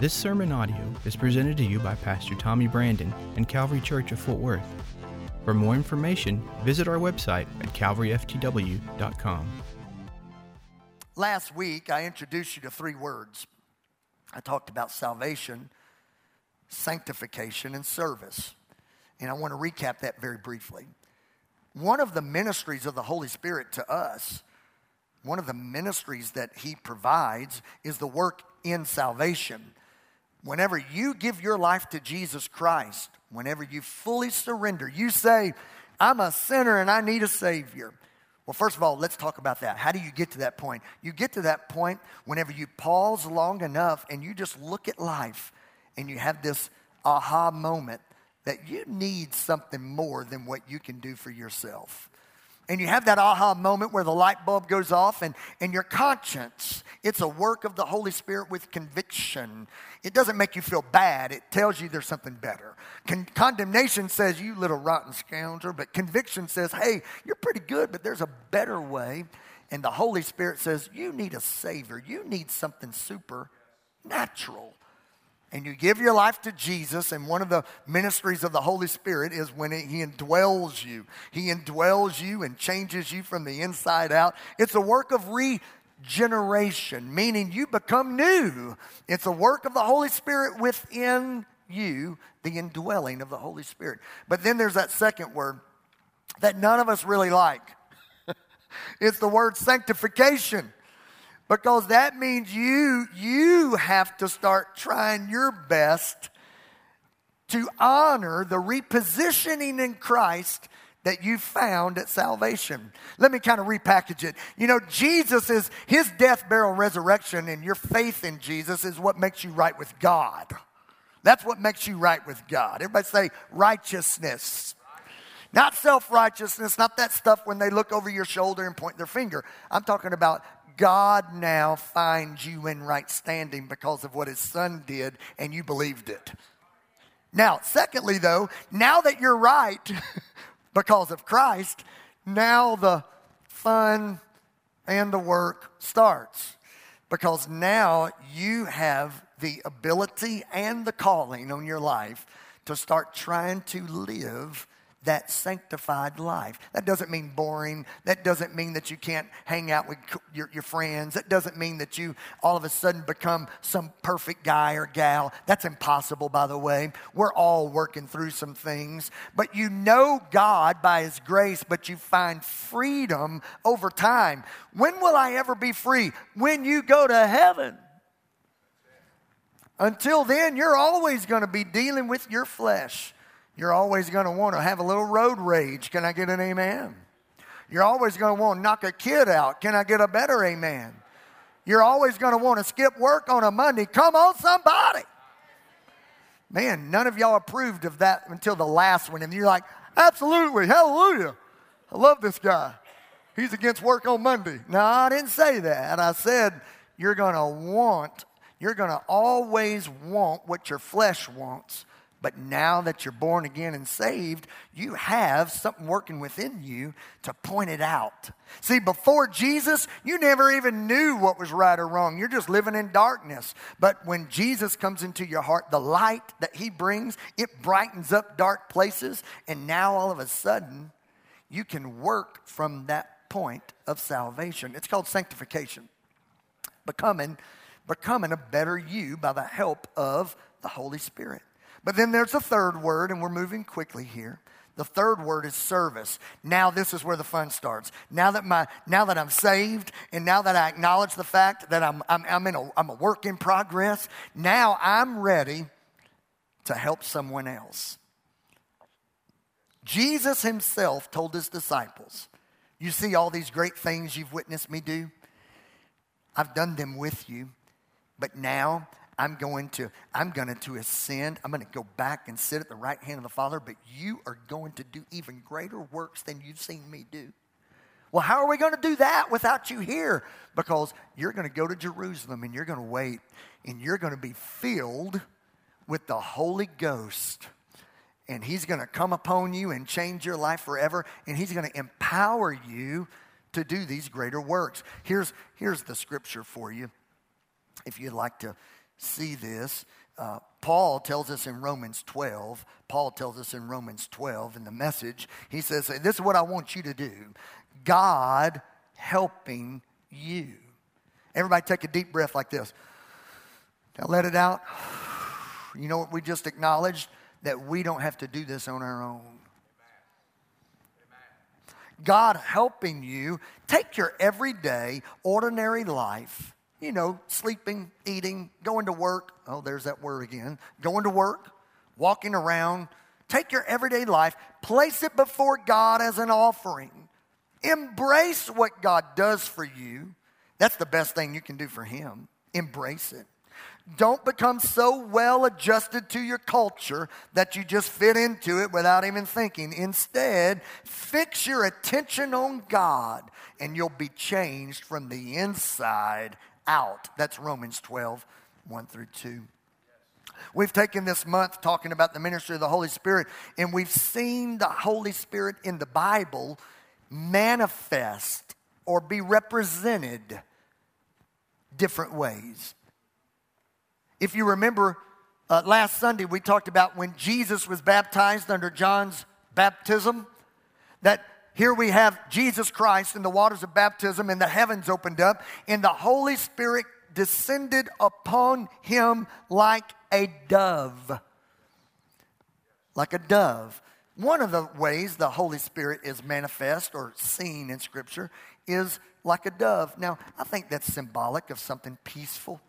This sermon audio is presented to you by Pastor Tommy Brandon and Calvary Church of Fort Worth. For more information, visit our website at calvaryftw.com. Last week, I introduced you to three words. I talked about salvation, sanctification, and service. And I want to recap that very briefly. One of the ministries of the Holy Spirit to us, one of the ministries that He provides, is the work in salvation. Whenever you give your life to Jesus Christ, whenever you fully surrender, you say, I'm a sinner and I need a Savior. Well, first of all, let's talk about that. How do you get to that point? You get to that point whenever you pause long enough and you just look at life and you have this aha moment that you need something more than what you can do for yourself and you have that aha moment where the light bulb goes off and, and your conscience it's a work of the holy spirit with conviction. It doesn't make you feel bad. It tells you there's something better. Con- condemnation says you little rotten scoundrel but conviction says hey you're pretty good but there's a better way. And the holy spirit says you need a savior. You need something supernatural and you give your life to Jesus, and one of the ministries of the Holy Spirit is when He indwells you. He indwells you and changes you from the inside out. It's a work of regeneration, meaning you become new. It's a work of the Holy Spirit within you, the indwelling of the Holy Spirit. But then there's that second word that none of us really like it's the word sanctification because that means you you have to start trying your best to honor the repositioning in Christ that you found at salvation. Let me kind of repackage it. You know, Jesus is his death, burial, resurrection, and your faith in Jesus is what makes you right with God. That's what makes you right with God. Everybody say righteousness. Not self righteousness, not that stuff when they look over your shoulder and point their finger. I'm talking about God now finds you in right standing because of what his son did, and you believed it. Now, secondly, though, now that you're right because of Christ, now the fun and the work starts. Because now you have the ability and the calling on your life to start trying to live that sanctified life. That doesn't mean boring. That doesn't mean that you can't hang out with your, your friends. That doesn't mean that you all of a sudden become some perfect guy or gal. That's impossible, by the way. We're all working through some things. But you know God by His grace, but you find freedom over time. When will I ever be free? When you go to heaven. Until then, you're always going to be dealing with your flesh. You're always going to want to have a little road rage. Can I get an amen? You're always going to want to knock a kid out. Can I get a better amen? You're always going to want to skip work on a Monday. Come on, somebody. Man, none of y'all approved of that until the last one. And you're like, absolutely, hallelujah. I love this guy. He's against work on Monday. No, I didn't say that. I said, you're going to want, you're going to always want what your flesh wants but now that you're born again and saved, you have something working within you to point it out. See, before Jesus, you never even knew what was right or wrong. You're just living in darkness. But when Jesus comes into your heart, the light that he brings, it brightens up dark places. And now all of a sudden, you can work from that point of salvation. It's called sanctification. Becoming, becoming a better you by the help of the Holy Spirit. But then there's a third word, and we're moving quickly here. The third word is service. Now this is where the fun starts. Now that my now that I'm saved and now that I acknowledge the fact that I'm I'm, I'm in a I'm a work in progress, now I'm ready to help someone else. Jesus himself told his disciples, You see all these great things you've witnessed me do? I've done them with you, but now I'm going to, I'm going to ascend. I'm going to go back and sit at the right hand of the Father, but you are going to do even greater works than you've seen me do. Well, how are we going to do that without you here? Because you're going to go to Jerusalem and you're going to wait and you're going to be filled with the Holy Ghost. And He's going to come upon you and change your life forever. And He's going to empower you to do these greater works. Here's, here's the scripture for you if you'd like to see this. Uh, Paul tells us in Romans 12, Paul tells us in Romans 12 in the message, he says, This is what I want you to do God helping you. Everybody take a deep breath like this. Now let it out. You know what we just acknowledged? That we don't have to do this on our own. God helping you take your everyday, ordinary life, you know, sleeping, eating, going to work. Oh, there's that word again. Going to work, walking around. Take your everyday life, place it before God as an offering. Embrace what God does for you. That's the best thing you can do for Him. Embrace it. Don't become so well adjusted to your culture that you just fit into it without even thinking. Instead, fix your attention on God and you'll be changed from the inside out. That's Romans 12, 1 through 2. We've taken this month talking about the ministry of the Holy Spirit, and we've seen the Holy Spirit in the Bible manifest or be represented different ways. If you remember uh, last Sunday, we talked about when Jesus was baptized under John's baptism, that here we have Jesus Christ in the waters of baptism, and the heavens opened up, and the Holy Spirit descended upon him like a dove. Like a dove. One of the ways the Holy Spirit is manifest or seen in Scripture is like a dove. Now, I think that's symbolic of something peaceful.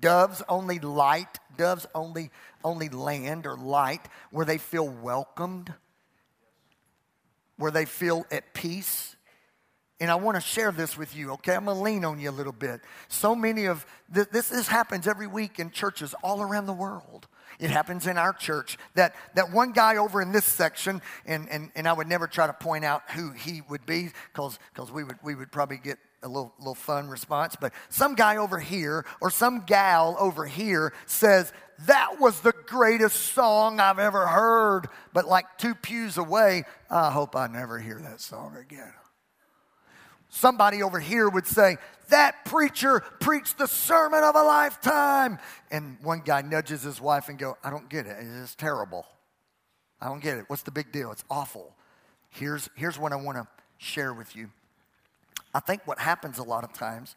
Doves only light, doves only, only land or light where they feel welcomed, where they feel at peace. And I want to share this with you, okay? I'm going to lean on you a little bit. So many of this, this, this happens every week in churches all around the world. It happens in our church that, that one guy over in this section, and, and, and I would never try to point out who he would be because we would, we would probably get a little, little fun response, but some guy over here or some gal over here says, That was the greatest song I've ever heard. But like two pews away, I hope I never hear that song again. Somebody over here would say, That preacher preached the sermon of a lifetime. And one guy nudges his wife and go, I don't get it. It's terrible. I don't get it. What's the big deal? It's awful. Here's, here's what I want to share with you. I think what happens a lot of times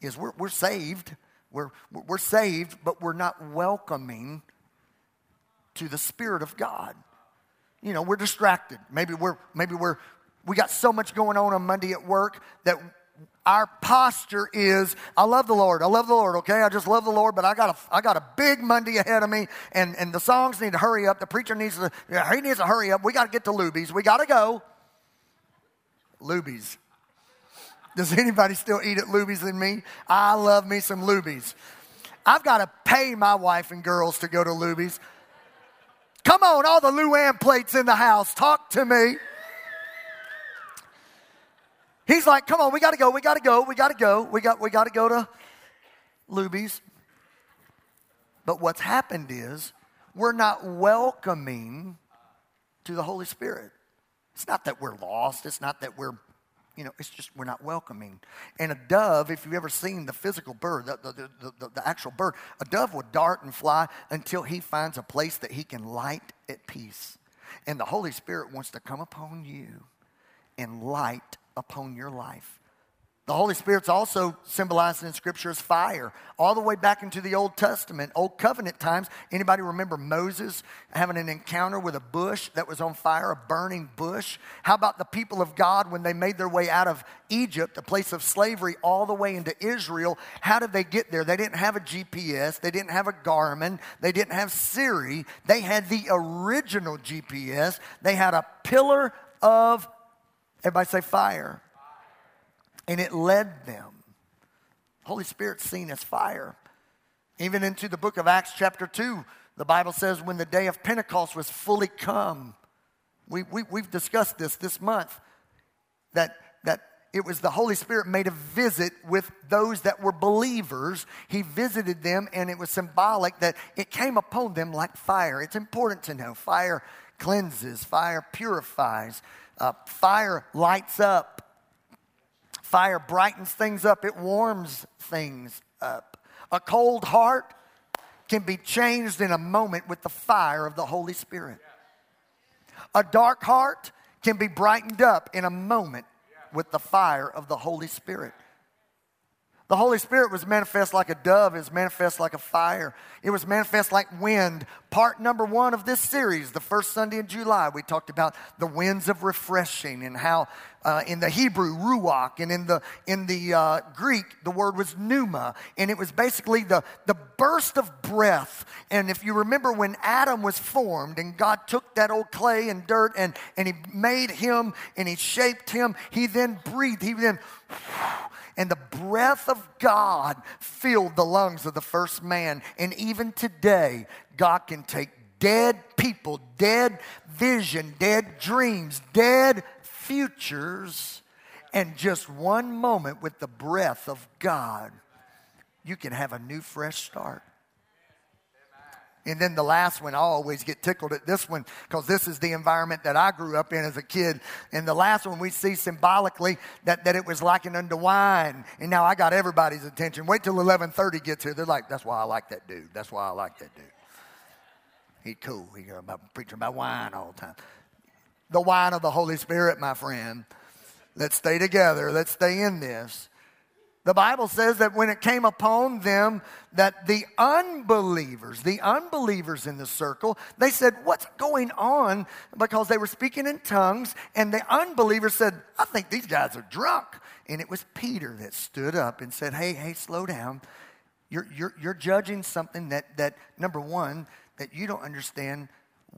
is we're, we're saved, we're, we're saved, but we're not welcoming to the Spirit of God. You know, we're distracted. Maybe we're, maybe we're, we got so much going on on Monday at work that our posture is i love the lord. I love the lord okay? I just love the lord but i got a, I got a big monday ahead of me and, and the songs need to hurry up. The preacher needs to he needs to hurry up. We got to get to luby's. We got to go. Luby's does anybody still eat at Luby's than me? I love me some Luby's. I've got to pay my wife and girls to go to Luby's. Come on, all the LuAnn plates in the house, talk to me. He's like, come on, we got to go, we got to go, we got to go, we got, we got to go to Luby's. But what's happened is we're not welcoming to the Holy Spirit. It's not that we're lost, it's not that we're you know, it's just we're not welcoming. And a dove, if you've ever seen the physical bird, the, the, the, the, actual bird, a dove will dart and fly until he finds a place that he can light at peace. And the Holy Spirit wants to come upon you and light upon your life. The Holy Spirit's also symbolized in Scripture as fire, all the way back into the Old Testament, Old Covenant times. Anybody remember Moses having an encounter with a bush that was on fire, a burning bush? How about the people of God when they made their way out of Egypt, a place of slavery, all the way into Israel? How did they get there? They didn't have a GPS, they didn't have a Garmin, they didn't have Siri. They had the original GPS. They had a pillar of, everybody say fire and it led them. Holy Spirit's seen as fire. Even into the book of Acts, chapter 2, the Bible says when the day of Pentecost was fully come, we, we, we've discussed this this month, that, that it was the Holy Spirit made a visit with those that were believers. He visited them, and it was symbolic that it came upon them like fire. It's important to know fire cleanses, fire purifies, uh, fire lights up, Fire brightens things up, it warms things up. A cold heart can be changed in a moment with the fire of the Holy Spirit. A dark heart can be brightened up in a moment with the fire of the Holy Spirit. The Holy Spirit was manifest like a dove, it was manifest like a fire, it was manifest like wind. Part number one of this series, the first Sunday in July, we talked about the winds of refreshing and how uh, in the Hebrew, ruach, and in the, in the uh, Greek, the word was pneuma, and it was basically the, the burst of breath. And if you remember when Adam was formed and God took that old clay and dirt and, and he made him and he shaped him, he then breathed, he then and the breath of God filled the lungs of the first man. And even today, God can take dead people, dead vision, dead dreams, dead futures, and just one moment with the breath of God, you can have a new, fresh start. And then the last one, I always get tickled at this one because this is the environment that I grew up in as a kid. And the last one we see symbolically that, that it was likened unto wine. And now I got everybody's attention. Wait till 1130 gets here. They're like, that's why I like that dude. That's why I like that dude. He's cool. He's uh, about preaching about wine all the time. The wine of the Holy Spirit, my friend. Let's stay together. Let's stay in this. The Bible says that when it came upon them, that the unbelievers, the unbelievers in the circle, they said, What's going on? Because they were speaking in tongues, and the unbelievers said, I think these guys are drunk. And it was Peter that stood up and said, Hey, hey, slow down. You're, you're, you're judging something that, that, number one, that you don't understand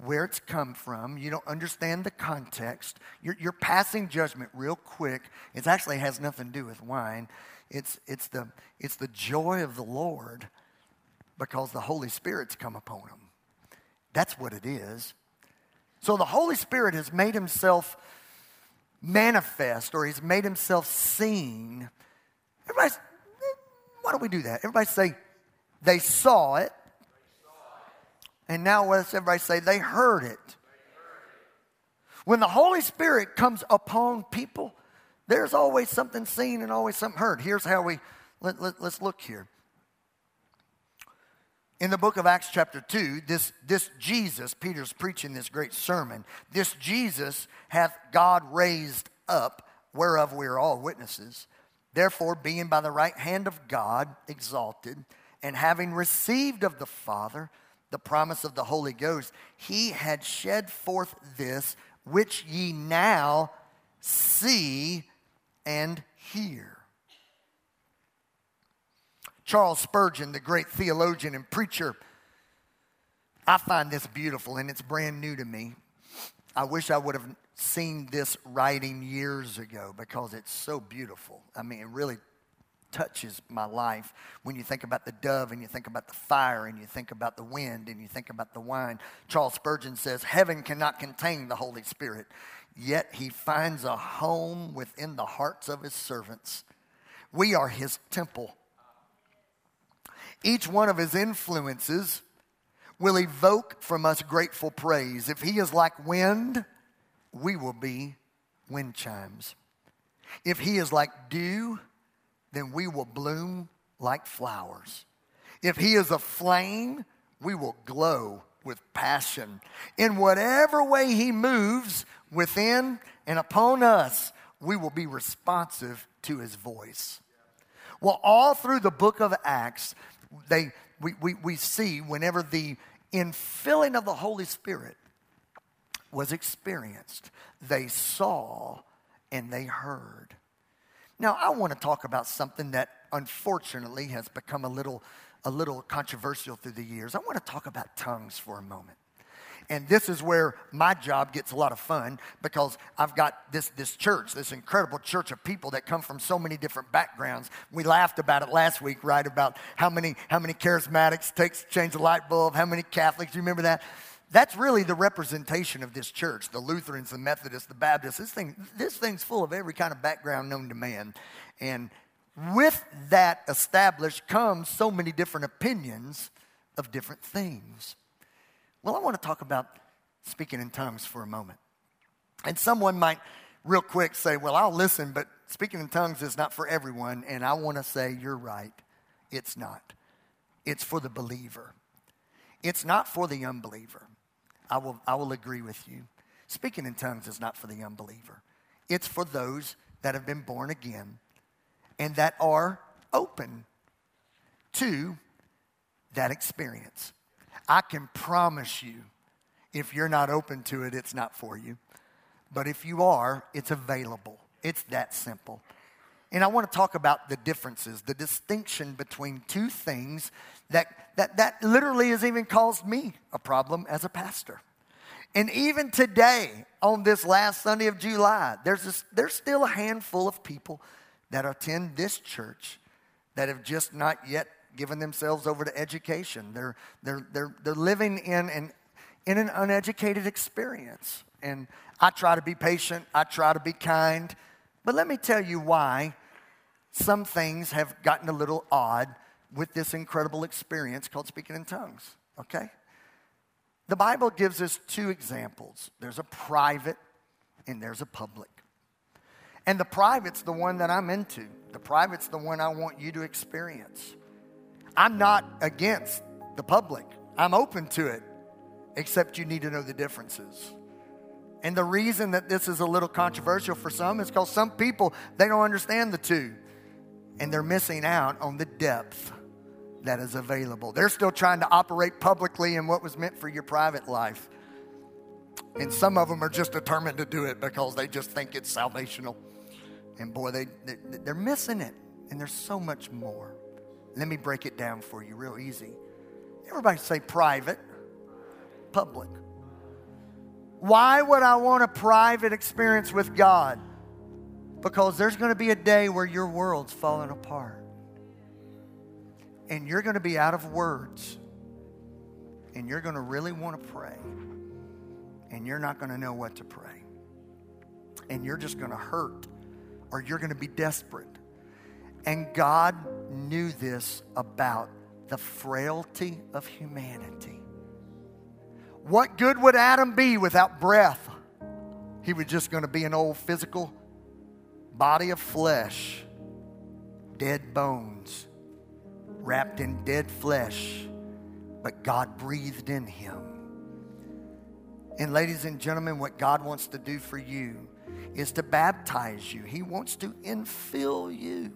where it's come from. You don't understand the context. You're, you're passing judgment real quick. It actually has nothing to do with wine. It's, it's, the, it's the joy of the Lord because the Holy Spirit's come upon them. That's what it is. So the Holy Spirit has made himself manifest or he's made himself seen. Everybody, why don't we do that? Everybody say, they saw it. And now let's everybody say, they heard it. When the Holy Spirit comes upon people, there's always something seen and always something heard. Here's how we, let, let, let's look here. In the book of Acts, chapter 2, this, this Jesus, Peter's preaching this great sermon. This Jesus hath God raised up, whereof we are all witnesses. Therefore, being by the right hand of God exalted, and having received of the Father the promise of the Holy Ghost, he had shed forth this which ye now see and hear. Charles Spurgeon, the great theologian and preacher, I find this beautiful and it's brand new to me. I wish I would have seen this writing years ago because it's so beautiful. I mean, it really touches my life when you think about the dove and you think about the fire and you think about the wind and you think about the wine. Charles Spurgeon says, Heaven cannot contain the Holy Spirit yet he finds a home within the hearts of his servants. We are his temple. Each one of his influences will evoke from us grateful praise. If he is like wind, we will be wind chimes. If he is like dew, then we will bloom like flowers. If he is a flame, we will glow with passion. In whatever way he moves, within and upon us, we will be responsive to his voice. Well, all through the book of Acts, they, we, we, we see whenever the infilling of the Holy Spirit was experienced, they saw and they heard. Now, I want to talk about something that unfortunately has become a little, a little controversial through the years. I want to talk about tongues for a moment. And this is where my job gets a lot of fun because I've got this, this church, this incredible church of people that come from so many different backgrounds. We laughed about it last week, right? About how many, how many charismatics takes change the light bulb, how many Catholics, you remember that? That's really the representation of this church the Lutherans, the Methodists, the Baptists. This, thing, this thing's full of every kind of background known to man. And with that established comes so many different opinions of different things. Well, I want to talk about speaking in tongues for a moment. And someone might, real quick, say, Well, I'll listen, but speaking in tongues is not for everyone. And I want to say, You're right, it's not. it's for the believer. It's not for the unbeliever. I will, I will agree with you. Speaking in tongues is not for the unbeliever, it's for those that have been born again and that are open to that experience. I can promise you, if you're not open to it, it's not for you. But if you are, it's available. It's that simple. And I want to talk about the differences, the distinction between two things that, that, that literally has even caused me a problem as a pastor. And even today, on this last Sunday of July, there's, this, there's still a handful of people that attend this church that have just not yet given themselves over to education. They're, they're, they're, they're living in an, in an uneducated experience. And I try to be patient, I try to be kind. But let me tell you why some things have gotten a little odd with this incredible experience called speaking in tongues, okay? The Bible gives us two examples there's a private and there's a public. And the private's the one that I'm into. The private's the one I want you to experience. I'm not against the public, I'm open to it, except you need to know the differences. And the reason that this is a little controversial for some is because some people, they don't understand the two. And they're missing out on the depth that is available. They're still trying to operate publicly in what was meant for your private life. And some of them are just determined to do it because they just think it's salvational. And boy, they, they, they're missing it. And there's so much more. Let me break it down for you real easy. Everybody say private, public. Why would I want a private experience with God? Because there's going to be a day where your world's falling apart and you're going to be out of words and you're going to really want to pray and you're not going to know what to pray and you're just going to hurt or you're going to be desperate. And God knew this about the frailty of humanity. What good would Adam be without breath? He was just going to be an old physical body of flesh, dead bones wrapped in dead flesh, but God breathed in him. And, ladies and gentlemen, what God wants to do for you is to baptize you, He wants to infill you.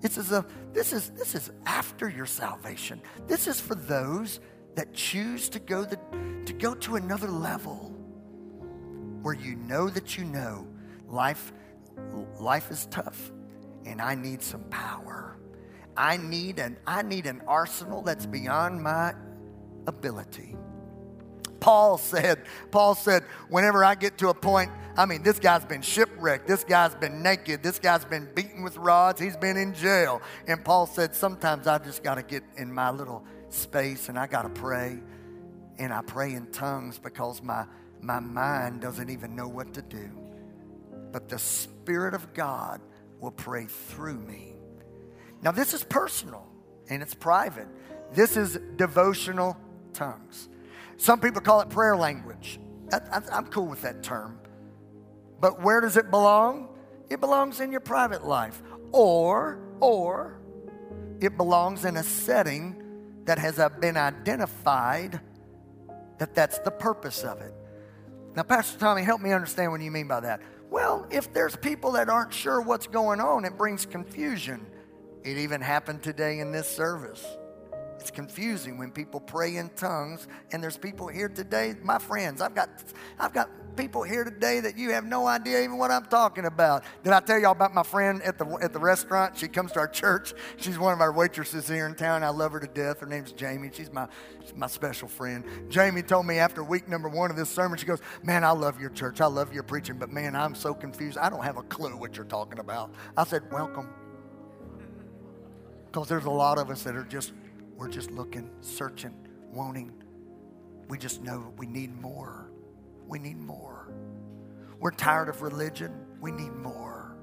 This is, a, this, is, this is after your salvation. This is for those that choose to go, the, to go to another level where you know that you know life, life is tough and I need some power. I need an, I need an arsenal that's beyond my ability. Paul said, Paul said, whenever I get to a point, I mean, this guy's been shipwrecked. This guy's been naked. This guy's been beaten with rods. He's been in jail. And Paul said, sometimes I just got to get in my little space and I got to pray. And I pray in tongues because my, my mind doesn't even know what to do. But the Spirit of God will pray through me now, this is personal and it's private. This is devotional tongues. Some people call it prayer language. I'm cool with that term. But where does it belong? It belongs in your private life. Or, or, it belongs in a setting that has uh, been identified that that's the purpose of it. Now, Pastor Tommy, help me understand what you mean by that. Well, if there's people that aren't sure what's going on, it brings confusion. It even happened today in this service. It's confusing when people pray in tongues, and there's people here today, my friends. I've got, I've got people here today that you have no idea even what I'm talking about. Did I tell y'all about my friend at the at the restaurant? She comes to our church. She's one of our waitresses here in town. I love her to death. Her name's Jamie. She's my she's my special friend. Jamie told me after week number one of this sermon, she goes, "Man, I love your church. I love your preaching, but man, I'm so confused. I don't have a clue what you're talking about." I said, "Welcome." Because there's a lot of us that are just, we're just looking, searching, wanting. We just know we need more. We need more. We're tired of religion. We need more.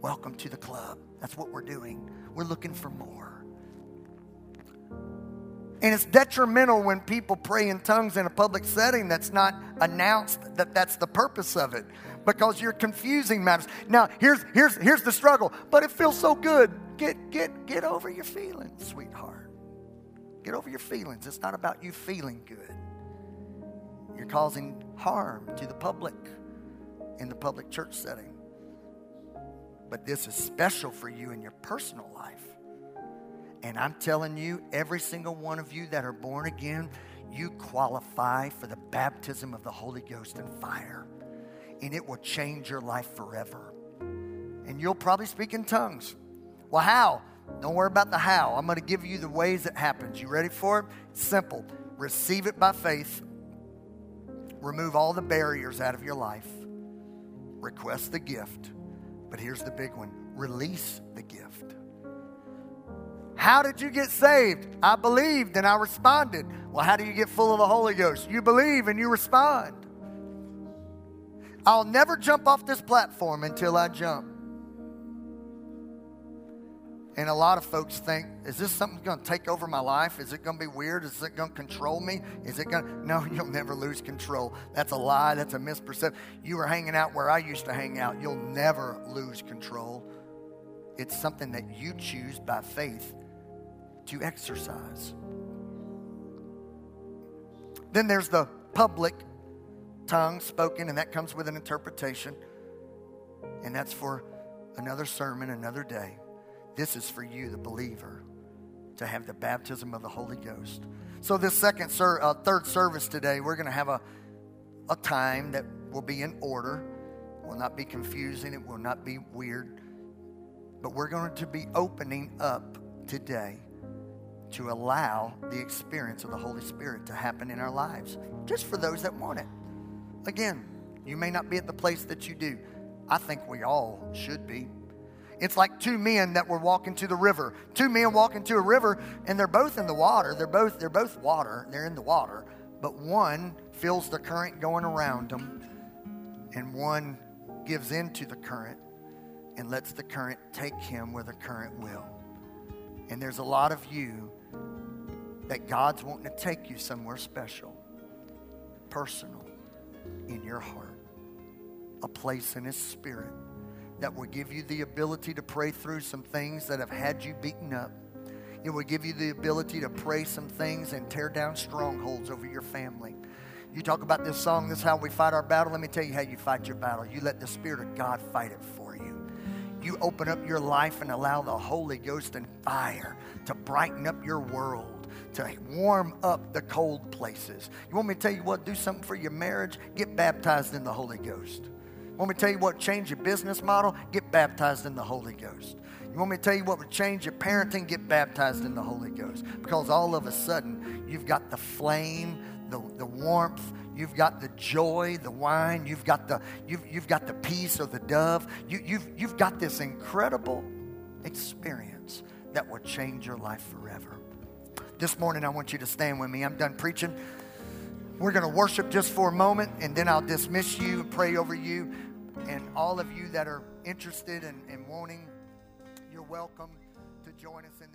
Welcome to the club. That's what we're doing. We're looking for more. And it's detrimental when people pray in tongues in a public setting that's not announced that that's the purpose of it because you're confusing matters. Now, here's, here's, here's the struggle, but it feels so good get, get, get over your feelings, sweetheart. Get over your feelings. It's not about you feeling good. You're causing harm to the public in the public church setting. But this is special for you in your personal life. And I'm telling you, every single one of you that are born again, you qualify for the baptism of the Holy Ghost and fire. And it will change your life forever. And you'll probably speak in tongues. Well, how? Don't worry about the how. I'm going to give you the ways it happens. You ready for it? Simple. Receive it by faith. Remove all the barriers out of your life. Request the gift. But here's the big one release the gift. How did you get saved? I believed and I responded. Well, how do you get full of the Holy Ghost? You believe and you respond. I'll never jump off this platform until I jump. And a lot of folks think, is this something going to take over my life? Is it going to be weird? Is it going to control me? Is it going to. No, you'll never lose control. That's a lie. That's a misperception. You were hanging out where I used to hang out. You'll never lose control. It's something that you choose by faith to exercise. Then there's the public tongue spoken, and that comes with an interpretation. And that's for another sermon, another day. This is for you, the believer, to have the baptism of the Holy Ghost. So, this second, uh, third service today, we're going to have a, a time that will be in order. It will not be confusing. It will not be weird. But we're going to be opening up today to allow the experience of the Holy Spirit to happen in our lives, just for those that want it. Again, you may not be at the place that you do. I think we all should be. It's like two men that were walking to the river. Two men walking to a river, and they're both in the water. They're both they're both water. They're in the water, but one feels the current going around them, and one gives into the current and lets the current take him where the current will. And there's a lot of you that God's wanting to take you somewhere special, personal, in your heart, a place in His Spirit that will give you the ability to pray through some things that have had you beaten up. It will give you the ability to pray some things and tear down strongholds over your family. You talk about this song, this is how we fight our battle. Let me tell you how you fight your battle. You let the Spirit of God fight it for you. You open up your life and allow the Holy Ghost and fire to brighten up your world, to warm up the cold places. You want me to tell you what? Do something for your marriage? Get baptized in the Holy Ghost. Want me to tell you what change your business model? Get baptized in the Holy Ghost. You want me to tell you what would change your parenting? Get baptized in the Holy Ghost. Because all of a sudden, you've got the flame, the, the warmth, you've got the joy, the wine, you've got the, you've, you've got the peace of the dove. You, you've, you've got this incredible experience that will change your life forever. This morning, I want you to stand with me. I'm done preaching. We're going to worship just for a moment, and then I'll dismiss you and pray over you. And all of you that are interested and, in wanting, you're welcome to join us in and